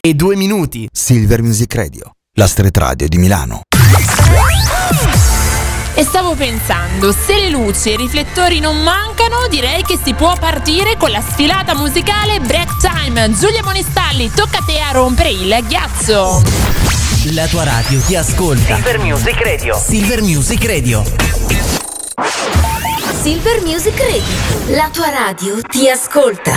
e due minuti. Silver Music Radio, la street radio di Milano. E stavo pensando, se le luci e i riflettori non mancano, direi che si può partire con la sfilata musicale Break Time. Giulia Monistalli, tocca a te a rompere il ghiaccio. La tua radio ti ascolta. Silver Music Radio. Silver Music Radio. Silver Music Radio. La tua radio ti ascolta.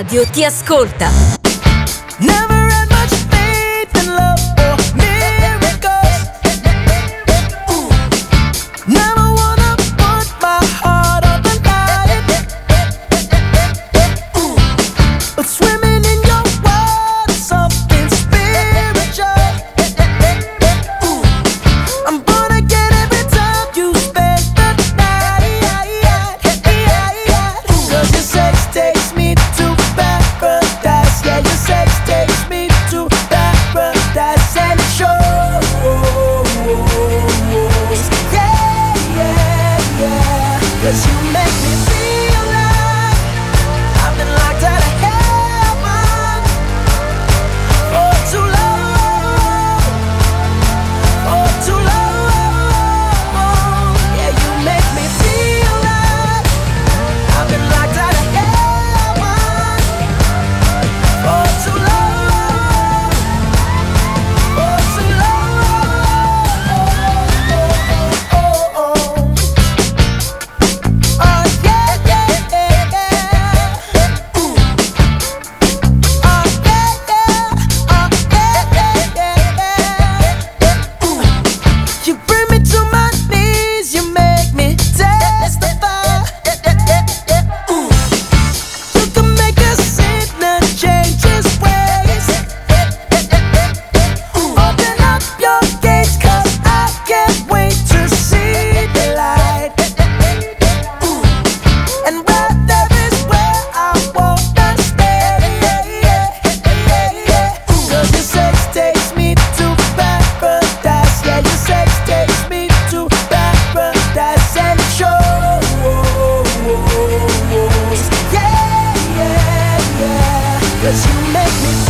radio ti ascolta. like me.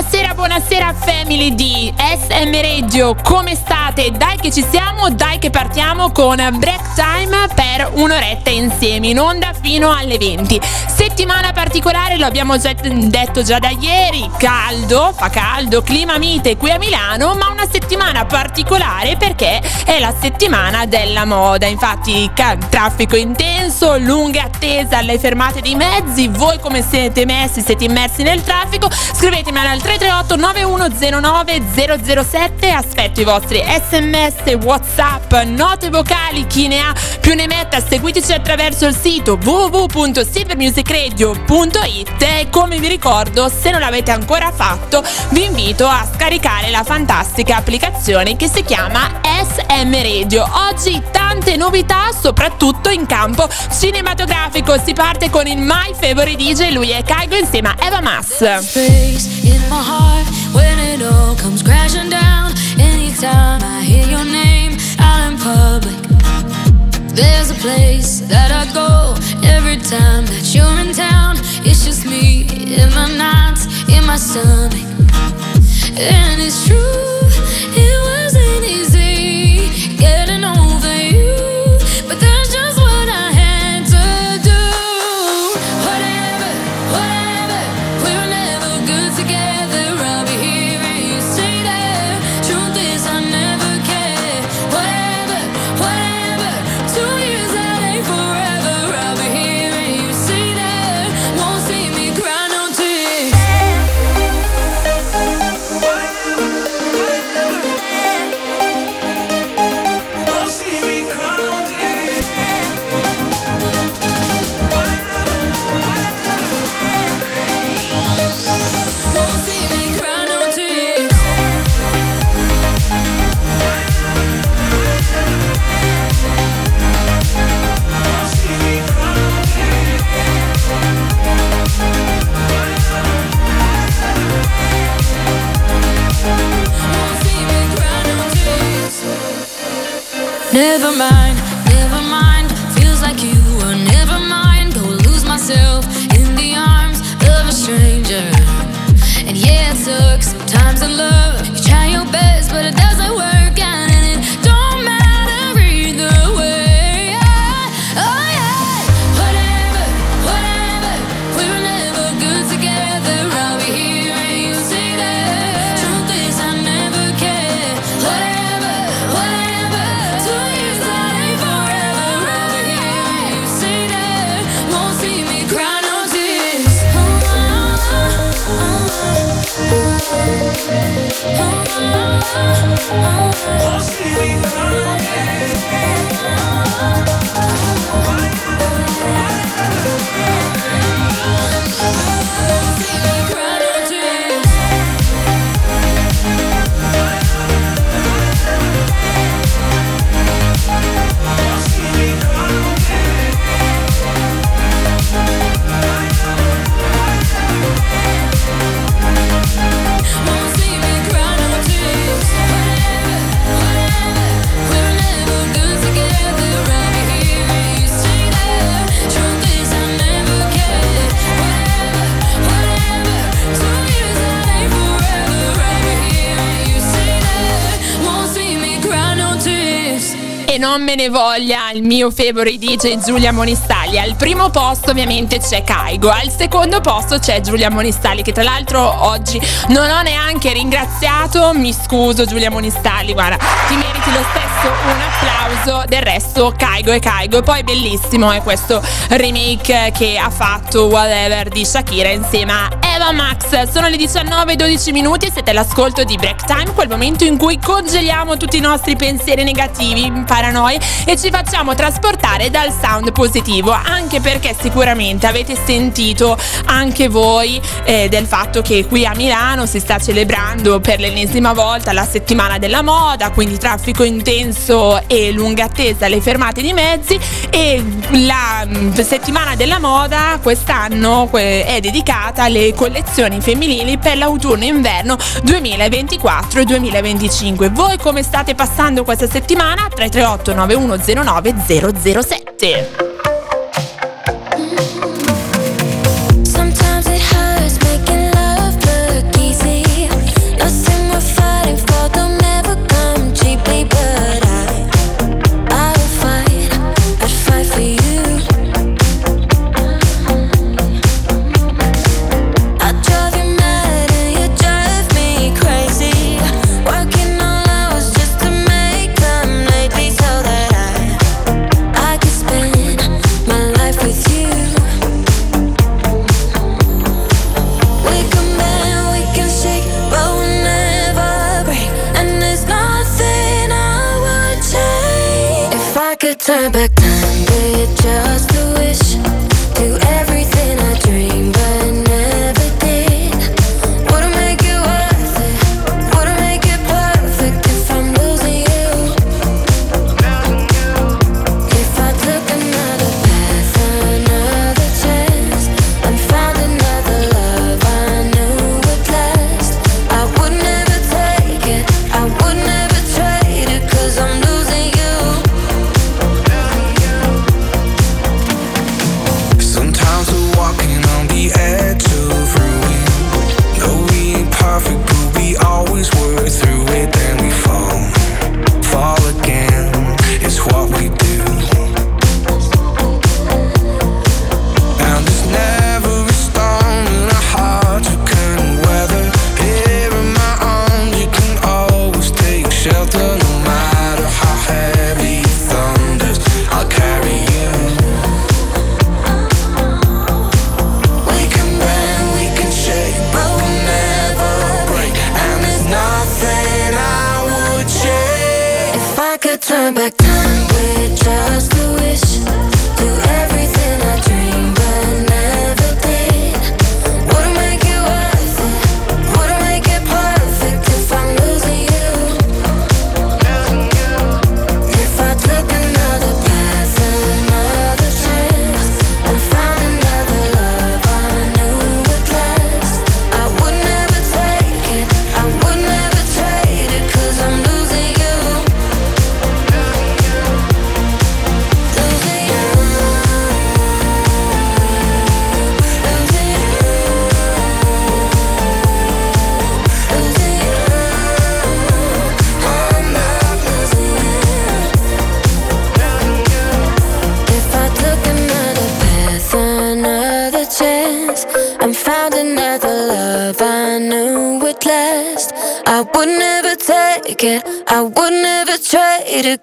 Buonasera, buonasera family di SM Radio, come state? Dai che ci siamo, dai che partiamo con break time per un'oretta insieme, in onda fino alle 20. Settimana particolare, lo abbiamo già detto già da ieri, caldo, fa caldo, clima mite qui a Milano, ma una settimana particolare perché è la settimana della moda. Infatti, traffico intenso, lunga attesa alle fermate dei mezzi, voi come siete messi, siete immersi nel traffico? Scrivetemi al 338 9109 007, aspetto i vostri sms, whatsapp, note vocali, chi ne ha più ne metta, seguiteci attraverso il sito www.silvermusicradio.it e come vi ricordo, se non l'avete ancora fatto, vi invito a scaricare la fantastica applicazione che si chiama SM Radio. Oggi tante novità, soprattutto in campo cinematografico. Si parte con il My Favorite DJ, lui è Kaigo insieme a Eva Mass. Heart when it all comes crashing down. Anytime I hear your name out in public, there's a place that I go every time that you're in town. It's just me in my nights, in my stomach, and it's true. Non me ne voglia il mio favorite DJ Giulia Monistalli. Al primo posto ovviamente c'è Kaigo, al secondo posto c'è Giulia Monistalli che tra l'altro oggi non ho neanche ringraziato. Mi scuso Giulia Monistalli, guarda, ti meriti lo stesso un applauso. Del resto Kaigo e Kaigo. E poi bellissimo è questo remake che ha fatto Whatever di Shakira insieme a Eva Max. Sono le 19:12 minuti e siete all'ascolto di Break Time, quel momento in cui congeliamo tutti i nostri pensieri negativi, paranoie e ci facciamo trasportare dal sound positivo, anche perché sicuramente avete sentito anche voi eh, del fatto che qui a Milano si sta celebrando per l'ennesima volta la settimana della moda, quindi traffico intenso e lunga attesa alle fermate di mezzi e la mm, settimana della moda quest'anno que- è dedicata alle collab collezioni femminili per l'autunno-inverno 2024-2025. Voi come state passando questa settimana? 338 9109 007.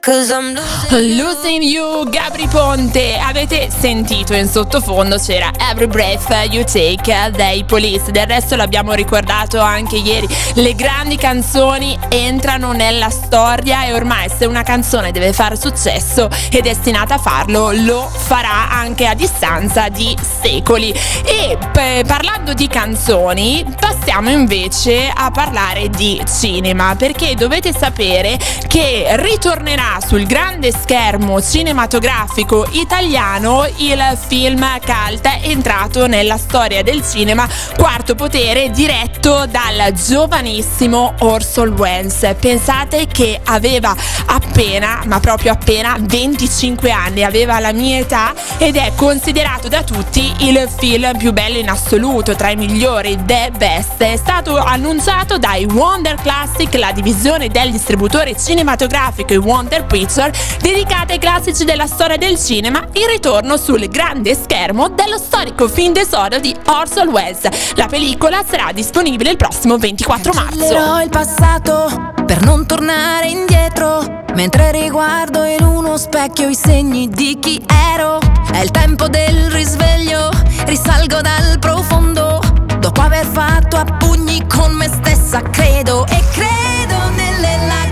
Losing You, Gabri Ponte. Avete sentito in sottofondo c'era Every Breath You Take dei Police. Del resto l'abbiamo ricordato anche ieri. Le grandi canzoni entrano nella storia e ormai se una canzone deve fare successo è destinata a farlo, lo farà anche a distanza di secoli. E p- parlando di canzoni, passiamo invece a parlare di cinema, perché dovete sapere che ritornerà sul grande schermo cinematografico italiano il film cult entrato nella storia del cinema Quarto Potere diretto dal giovanissimo Orson Welles. Pensate che aveva appena, ma proprio appena 25 anni, aveva la mia età ed è considerato da tutti il film più bello in assoluto, tra i migliori, the best. È stato annunciato dai Wonder Classic, la divisione del distributore cinematografico e Wonder Picture, dedicata ai classici della storia del cinema, il ritorno sul grande schermo dello storico film d'esordio di Orson Welles. La pellicola sarà disponibile il prossimo 24 marzo. Il passato per non tornare indietro. Mentre riguardo in uno specchio i segni di chi ero. È il tempo del risveglio, risalgo dal profondo. Dopo aver fatto a pugni con me stessa, credo e credo nelle lacrime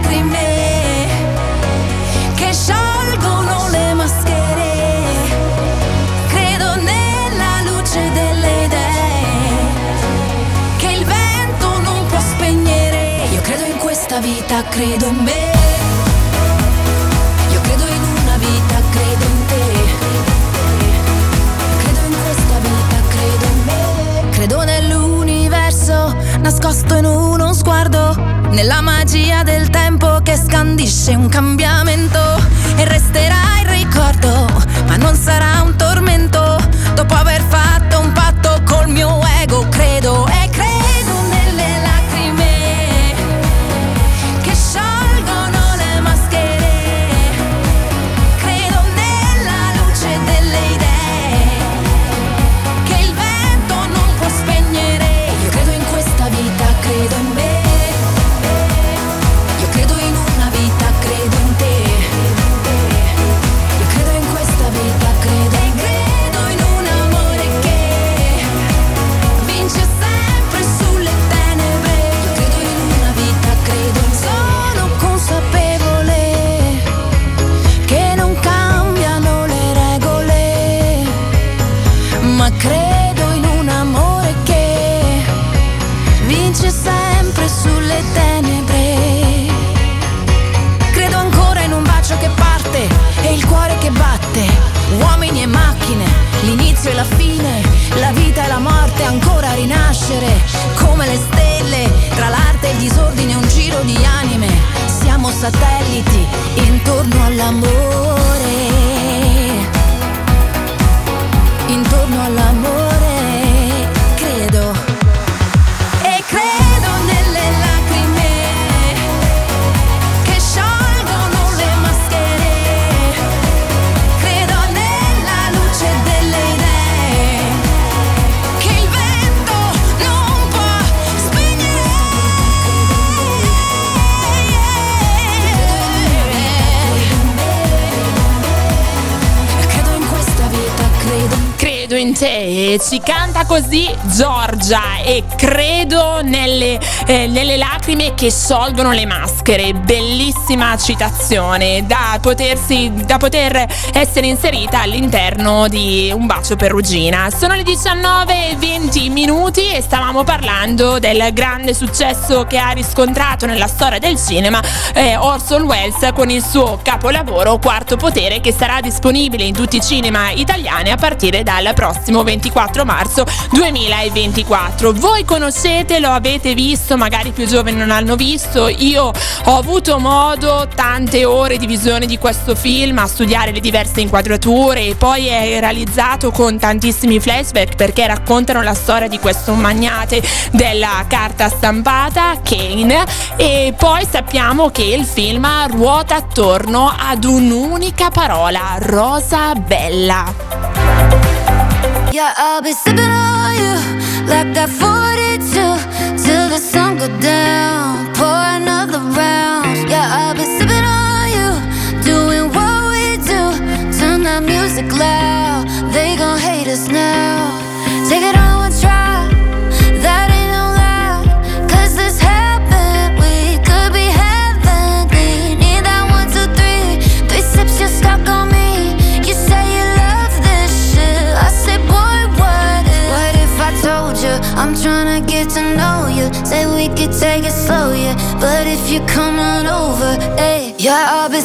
vita, credo in me. Io credo in una vita, credo in te. Credo in questa vita, credo in me. Credo nell'universo nascosto in uno sguardo, nella magia del tempo che scandisce un cambiamento e resterà il ricordo, ma non sarà un tormento dopo aver fatto un patto col mio ego, credo e te, così Giorgia e credo nelle, eh, nelle lacrime che sciolgono le maschere. Bellissima citazione da, potersi, da poter essere inserita all'interno di Un bacio perugina. Sono le 19 e 20 minuti e stavamo parlando del grande successo che ha riscontrato nella storia del cinema eh, Orson Welles con il suo capolavoro Quarto Potere che sarà disponibile in tutti i cinema italiani a partire dal prossimo 24 marzo 2024. Voi conoscete, lo avete visto, magari più giovani non hanno visto. Io ho avuto modo tante ore di visione di questo film a studiare le diverse inquadrature e poi è realizzato con tantissimi flashback perché raccontano la storia di questo magnate della carta stampata, Kane, e poi sappiamo che il film ruota attorno ad un'unica parola, Rosa Bella. Yeah, I'll be sipping on you like that 42 till the sun go down. Pour another round. Yeah, I'll be sipping on you, doing what we do. Turn that music loud. Slow, yeah. But if you come on over, hey, yeah, I'll be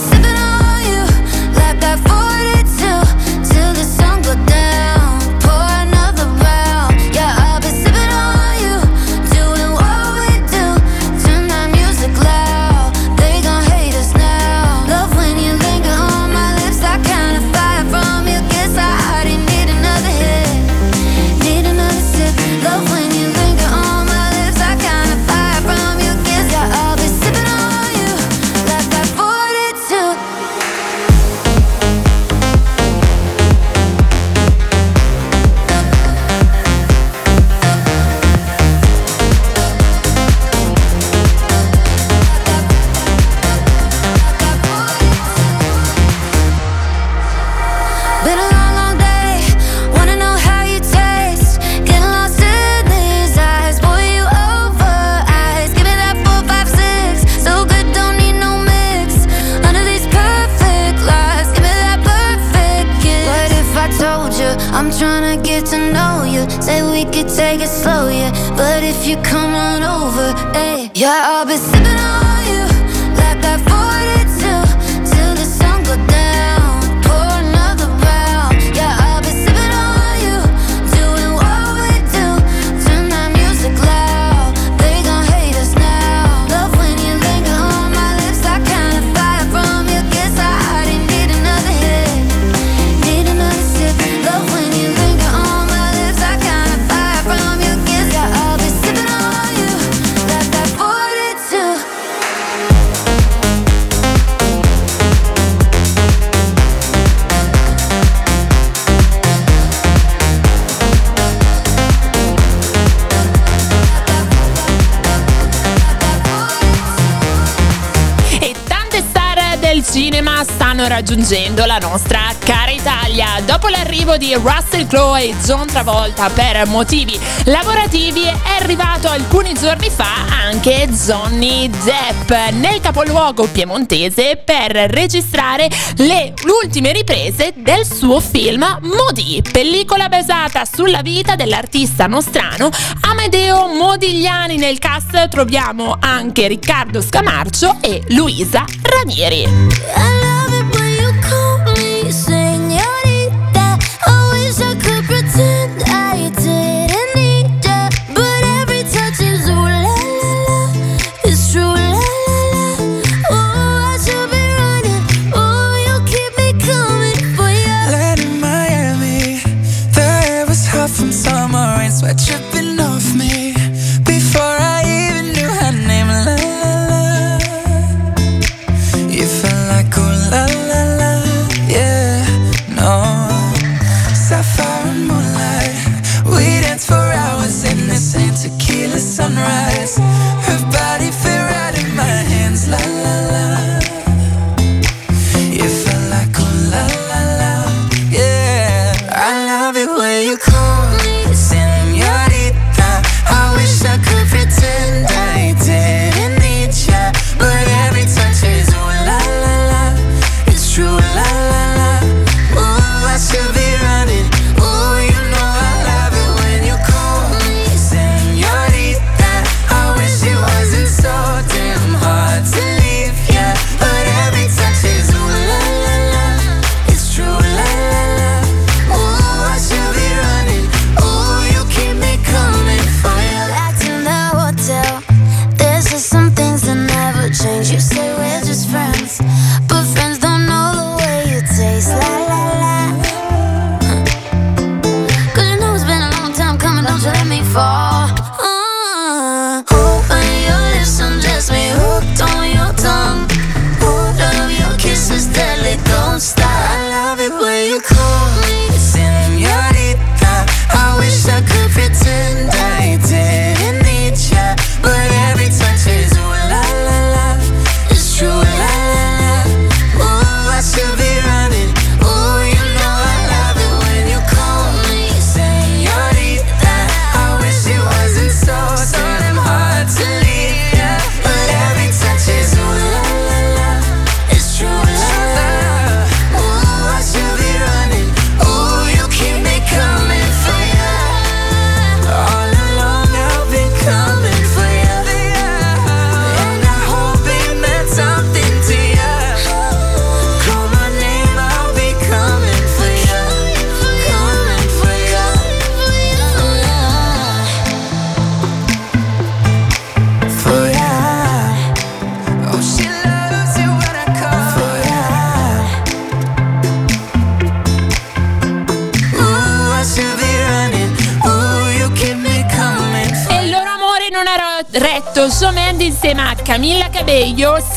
raggiungendo la nostra cara Italia. Dopo l'arrivo di Russell Crowe e John Travolta per motivi lavorativi è arrivato alcuni giorni fa anche Johnny Depp nel capoluogo piemontese per registrare le ultime riprese del suo film Modi, pellicola basata sulla vita dell'artista nostrano Amedeo Modigliani. Nel cast troviamo anche Riccardo Scamarcio e Luisa Ranieri.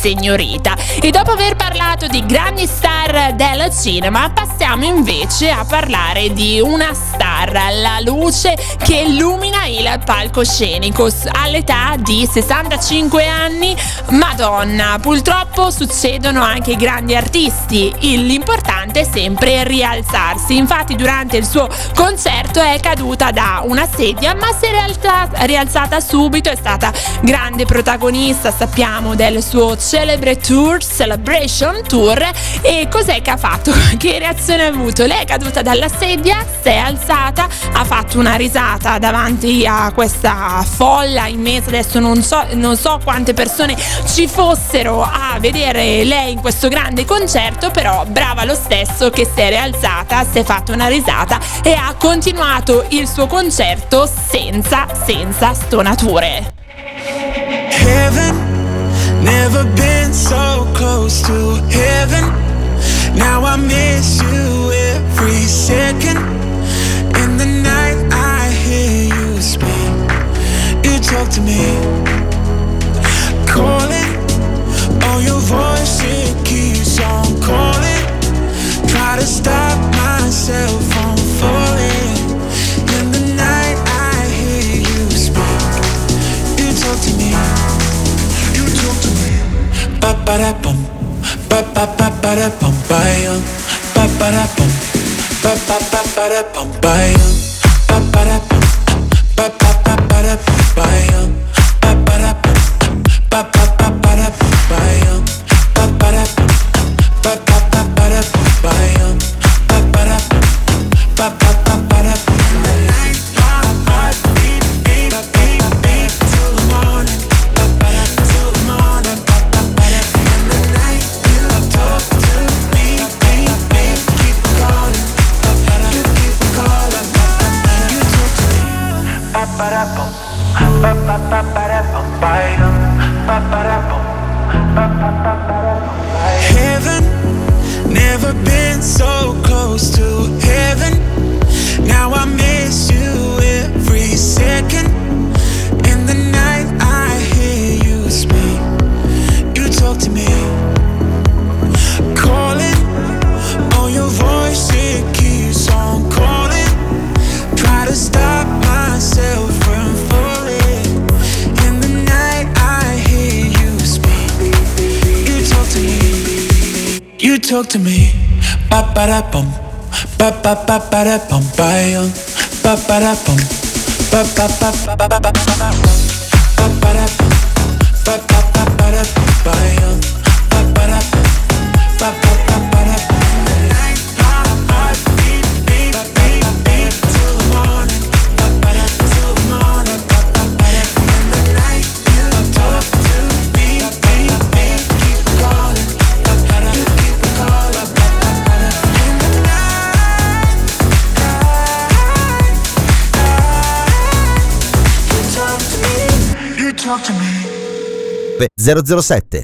Signorita. E dopo aver parlato di grandi star del cinema, passiamo invece a parlare di una star, la luce che illumina il palcoscenico all'età di 65 anni. Madonna, purtroppo succedono anche grandi artisti. L'importante è sempre rialzarsi. Infatti, durante il suo concerto è caduta da una sedia, ma si è rialza- rialzata subito. È stata grande protagonista, sappiamo, del suo celebre tour, Celebration Tour. E cos'è che ha fatto? Che reazione ha avuto? Lei è caduta dalla sedia, si è alzata, ha fatto una risata davanti a questa folla immensa. Adesso non so, non so quante persone ci fossero a vedere lei in questo grande concerto, però brava lo stesso che si è rialzata, si è fatta una risata e ha continuato il suo concerto senza, senza stonature. Heaven, never been so close to heaven. Now I miss you every second. In the night, I hear you speak. You talk to me, calling. Oh, your voice it keeps on calling. Try to stop myself from falling. talk to me. You talk to me. Pa pa da bum. pa pa pa pa da bum ba yum. Pa pa da bum. pa pa pa pa da bum ba yum. Pa pa da bum. pa pa pa pa da bum. talk to me. Ba ba da bum, ba ba ba ba da bum, ba ba da bum, ba ba ba ba ba ba ba ba. 007.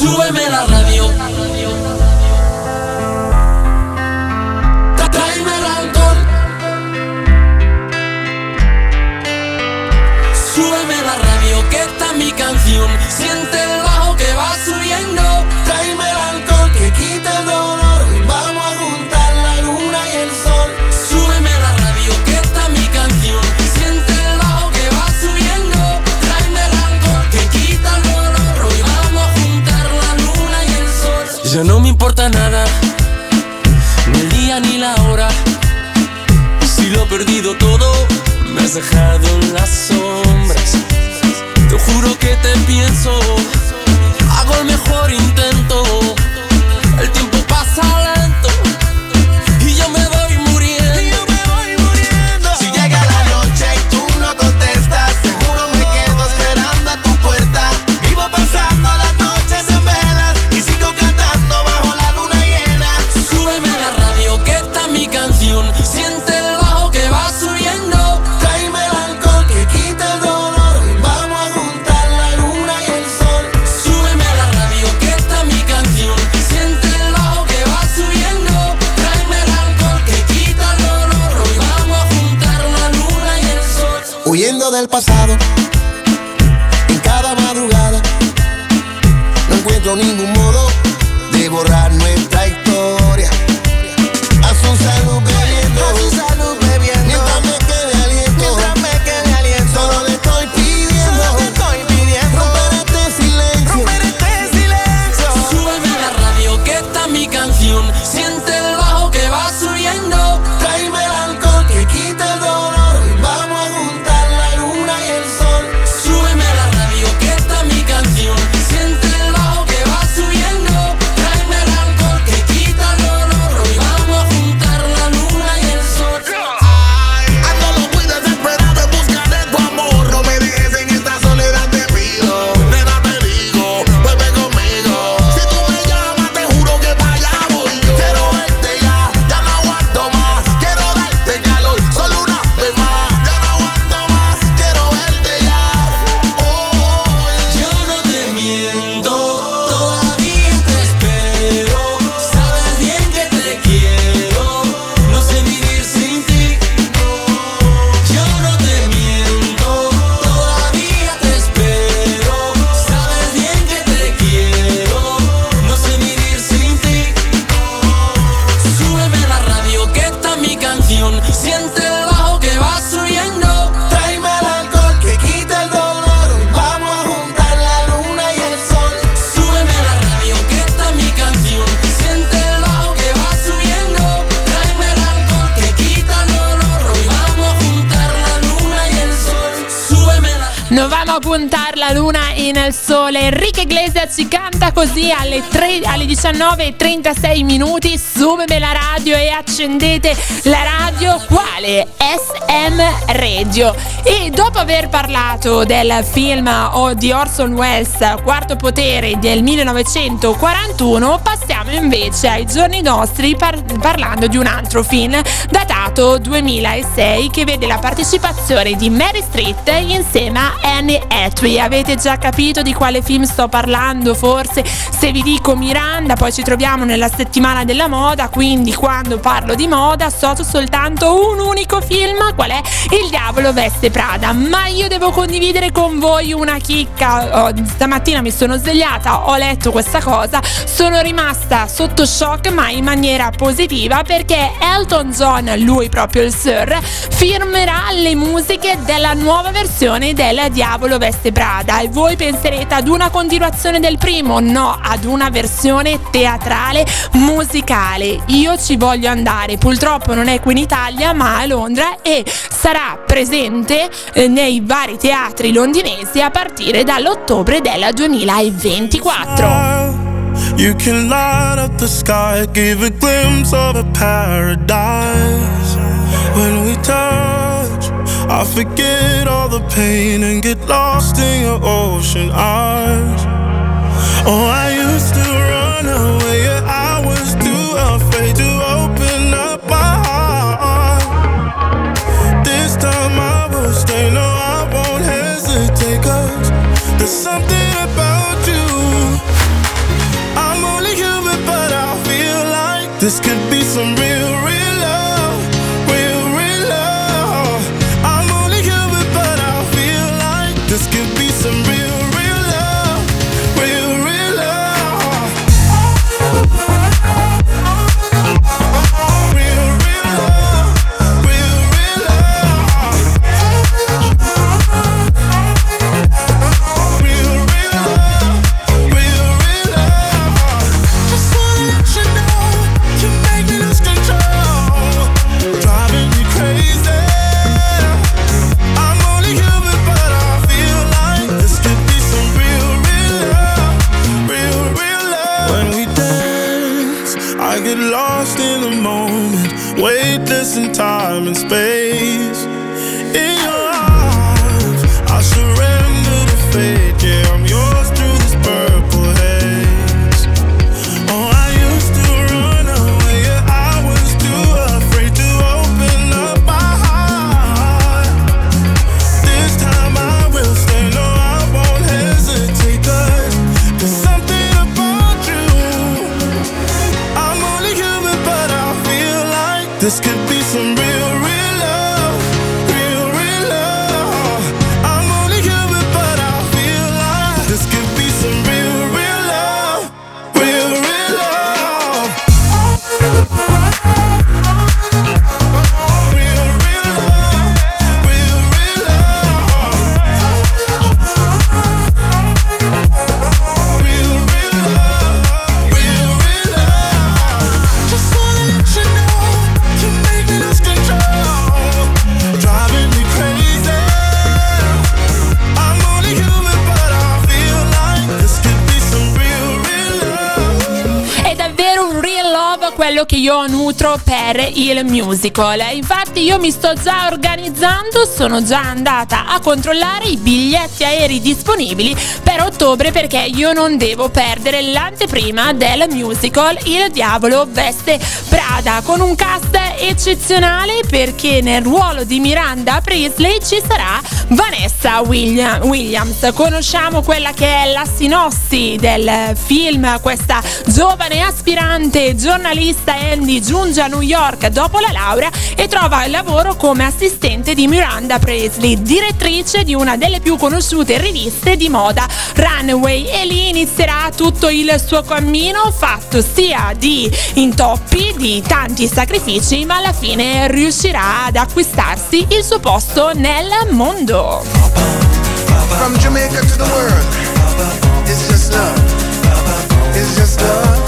Súbeme la radio. dejado en las sombras. Te juro que te pienso. 19 e 36 minuti, subite la radio e accendete la radio quale? SM Radio. E dopo aver parlato del film o di Orson Welles, Quarto Potere del 1941, passiamo invece ai giorni nostri par- parlando di un altro film datato 2006 che vede la partecipazione di Mary Street insieme a Annie Hathaway. Avete già capito di quale film sto parlando? Forse se vi dico Miranda, poi ci troviamo nella settimana della moda, quindi quando parlo di moda associo soltanto un unico film, qual è? Il diavolo veste Prada. Ma io devo condividere con voi una chicca. Oh, stamattina mi sono svegliata, ho letto questa cosa, sono rimasta sotto shock ma in maniera positiva perché Elton John, lui proprio il Sir, firmerà le musiche della nuova versione del Diavolo Veste Prada e voi penserete ad una continuazione del primo? No, ad una versione teatrale musicale. Io ci voglio andare, purtroppo non è qui in Italia ma a Londra e sarà presente eh, nei vari teatri londinesi a partire dall'ottobre del 2024. You can light up the sky, give a glimpse of a paradise. When we touch, I forget all the pain and get lost in your ocean eyes. Oh, I used to run away, something about you. I'm only human, but I feel like this could be some real, real quello che io nutro per il musical. Infatti io mi sto già organizzando, sono già andata a controllare i biglietti aerei disponibili per ottobre perché io non devo perdere l'anteprima del musical Il Diavolo Veste Prada con un cast eccezionale perché nel ruolo di Miranda Priestley ci sarà Vanessa William- Williams. Conosciamo quella che è la sinossi del film, questa giovane aspirante giornalista Andy giunge a New York dopo la laurea e trova il lavoro come assistente di Miranda Priestley, direttrice di una delle più conosciute riviste di moda Runway e lì inizierà tutto il suo cammino fatto sia di intoppi, di tanti sacrifici, ma alla fine riuscirà ad acquistarsi il suo posto nel mondo. From Jamaica to the world, it's just love. It's just love.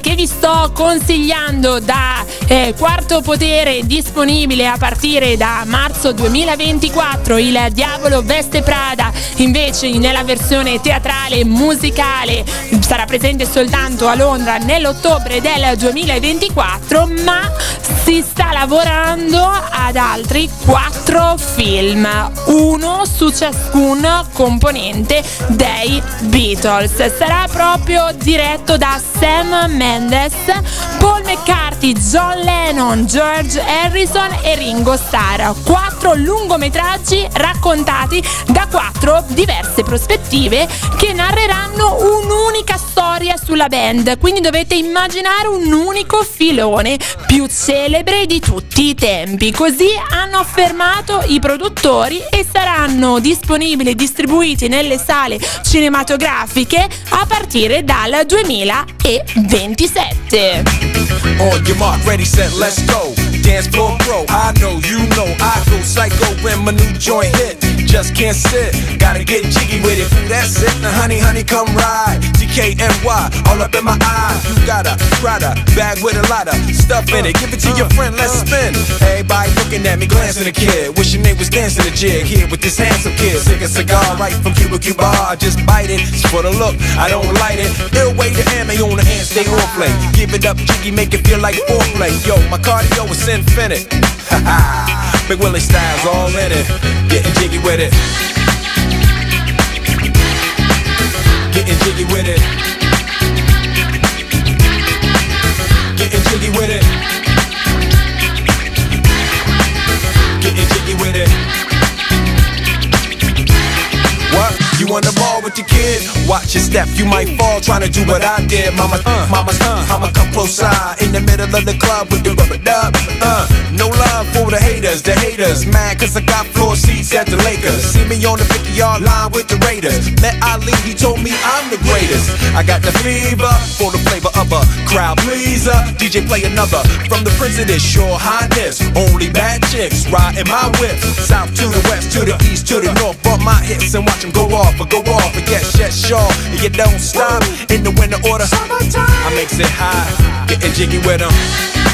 Che vi sto consigliando da eh, Quarto Potere disponibile a partire da marzo 2024, Il Diavolo Veste Prada. Invece nella versione teatrale e musicale sarà presente soltanto a Londra nell'ottobre del 2024, ma si sta lavorando ad altri quattro film, uno su ciascun componente dei Beatles. Sarà proprio diretto da Sam Mendes, Paul McCartney, John Lennon, George Harrison e Ringo Starr. Quattro lungometraggi raccontati da quattro diverse prospettive che narreranno un'unica storia sulla band. Quindi dovete immaginare un unico filone più celebre di tutti i tempi. Così hanno affermato i produttori e saranno disponibili e distribuiti nelle sale cinematografiche a partire dal 2027. On your mark, ready, set, let's go. Dance floor pro, I know, you know, I go psycho when my new joint hit. Just can't sit, gotta get jiggy with it. That's it, now honey, honey, come ride. DKNY, all up in my eye. You got a Prada bag with a lot of stuff in it. Give it to your friend, let's spin. Everybody looking at me, glancing at kid. Wishing they was dancing a jig here with this handsome kid. Sick a cigar right from Cuba Cuba. Just bite it, it's for the look, I don't light it. Ill way to ammo on the hand, stay on play. Give it up, jiggy, make it feel like foreplay. Yo, my cardio is infinite. Ha ha, Big Willie styles all in it. Getting jiggy with it. Getting jiggy with it. Getting jiggy with it. Getting jiggy with it. What? You on the ball with your kid? Watch your step, you might fall trying to do what I did. Mama, uh, mama, uh, I'ma come close side in the middle of the club with the haters, the haters. Mad cause I got floor seats at the Lakers. See me on the 50 yard line with the Raiders. Met Ali, he told me I'm the greatest. I got the fever for the flavor of a crowd pleaser. DJ play another from the Prince of this Your Highness. Only bad chicks riding my whip. South to the west, to the east, to the north. Bump my hips and watch them go off, or go off. But yes, yes, sure. And you don't stop in the winter order. I makes it high, getting jiggy with them.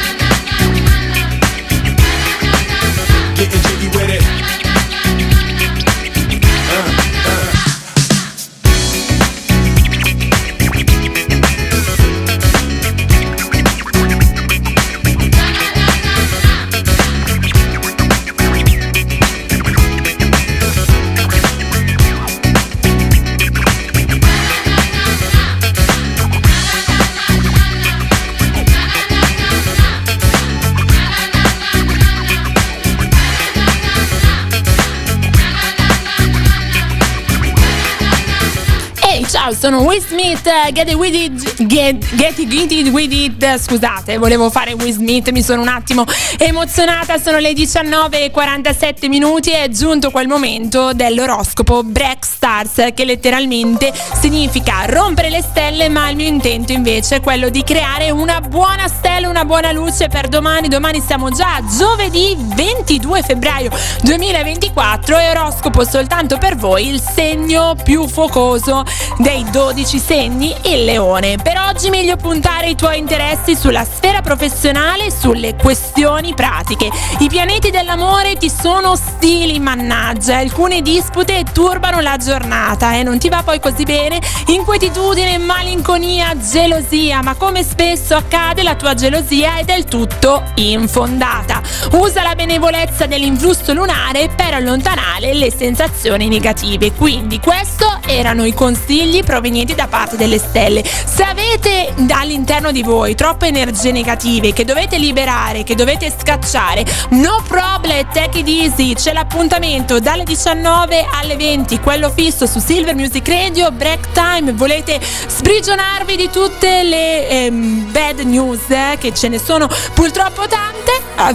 Sono Will Smith, eh, Get It With It, Get, get It, Get It With It, scusate, volevo fare Will Smith, mi sono un attimo emozionata, sono le 19.47 minuti e è giunto quel momento dell'oroscopo Break Stars, che letteralmente significa rompere le stelle, ma il mio intento invece è quello di creare una buona stella, una buona luce per domani, domani siamo già giovedì 22 febbraio 2024 e oroscopo soltanto per voi, il segno più focoso dei 12 segni, il leone. Per oggi meglio puntare i tuoi interessi sulla sfera professionale e sulle questioni pratiche. I pianeti dell'amore ti sono ostili, mannaggia, alcune dispute turbano la giornata e non ti va poi così bene? Inquietudine, malinconia, gelosia, ma come spesso accade la tua gelosia è del tutto infondata. Usa la benevolenza dell'influsso lunare per allontanare le sensazioni negative. Quindi questo erano i consigli provenienti da parte delle stelle. Se avete all'interno di voi troppe energie negative che dovete liberare, che dovete scacciare, no problem, take it easy. C'è l'appuntamento dalle 19 alle 20, quello fisso su Silver Music Radio, break time. Volete sprigionarvi di tutte le ehm, bad news, eh, che ce ne sono purtroppo tante. Ah,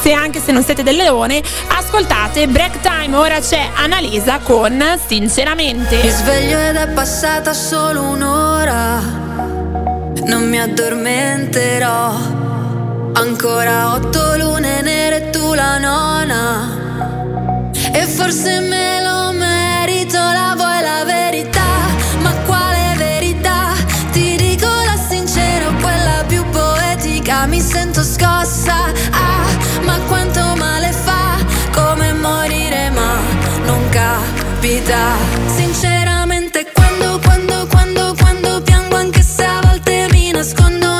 Se anche se non siete del leone, ascoltate break time. Ora c'è Annalisa con Sinceramente. Mi sveglio ed è passata solo un'ora. Non mi addormenterò. Ancora otto lune nere tu la nona. E forse me lo merito, la vuoi la verità? Ma quale verità? Ti dico la sincera, quella più poetica. Mi sento scossa. Ah, ma quanto male fa? Come morire, ma non capita. escondo.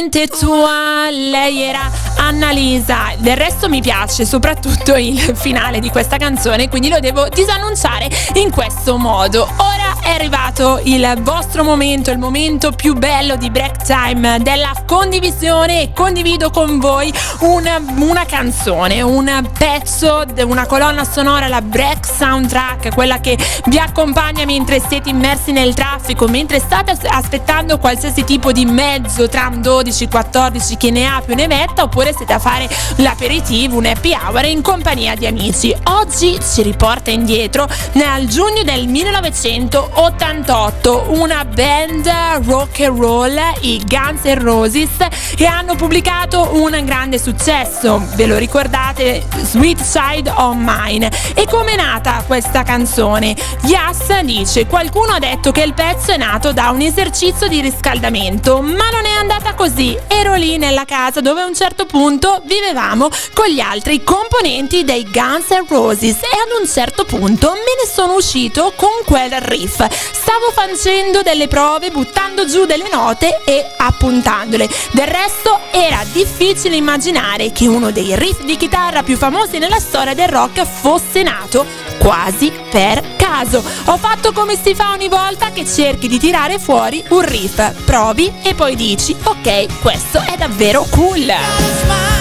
Sinceramente tua, lei era Annalisa. Del resto mi piace soprattutto il finale di questa canzone, quindi lo devo disannunciare in questo modo. Ora è arrivato il vostro momento, il momento più bello di break time della condivisione e condivido con voi una, una canzone, un pezzo, una colonna sonora, la break soundtrack, quella che vi accompagna mentre siete immersi nel traffico, mentre state as- aspettando qualsiasi tipo di mezzo, tram 12, 13-14 chi ne ha più ne metta oppure siete a fare l'aperitivo, un happy hour in compagnia di amici. Oggi ci riporta indietro nel giugno del 1988 una band rock and roll, i Guns N' Roses, che hanno pubblicato un grande successo. Ve lo ricordate? Sweet Side of Mine. E è nata questa canzone? Yas dice: Qualcuno ha detto che il pezzo è nato da un esercizio di riscaldamento, ma non è andata così. Ero lì nella casa dove a un certo punto vivevamo con gli altri componenti dei Guns N' Roses e ad un certo punto me ne sono uscito con quel riff. Stavo facendo delle prove, buttando giù delle note e appuntandole. Del resto era difficile immaginare che uno dei riff di chitarra più famosi nella storia del rock fosse nato quasi per caso. Ho fatto come si fa ogni volta che cerchi di tirare fuori un riff. Provi e poi dici, ok, questo è davvero cool.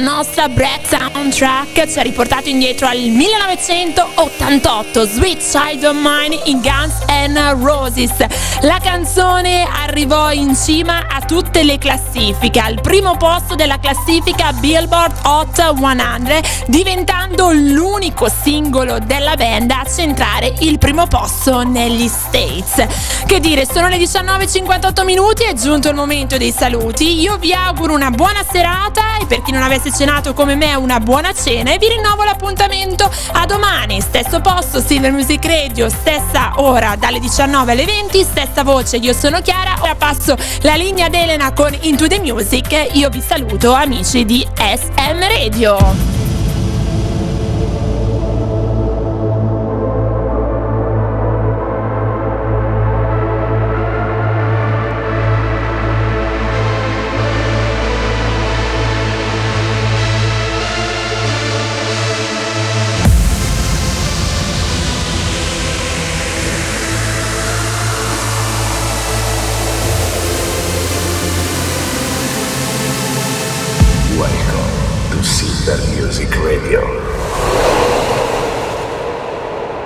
no nostra Break Soundtrack ci ha riportato indietro al 1988, Sweet Child of Mine in Guns N' Roses. La canzone arrivò in cima a tutte le classifiche, al primo posto della classifica Billboard Hot 100, diventando l'unico singolo della band a centrare il primo posto negli States. Che dire, sono le 19.58 minuti, è giunto il momento dei saluti. Io vi auguro una buona serata e per chi non avesse cenato come me una buona cena e vi rinnovo l'appuntamento a domani, stesso posto, Silver Music Radio, stessa ora dalle 19 alle 20, stessa voce, io sono Chiara, ora passo la linea ad Elena con Into the Music, io vi saluto amici di SM Radio.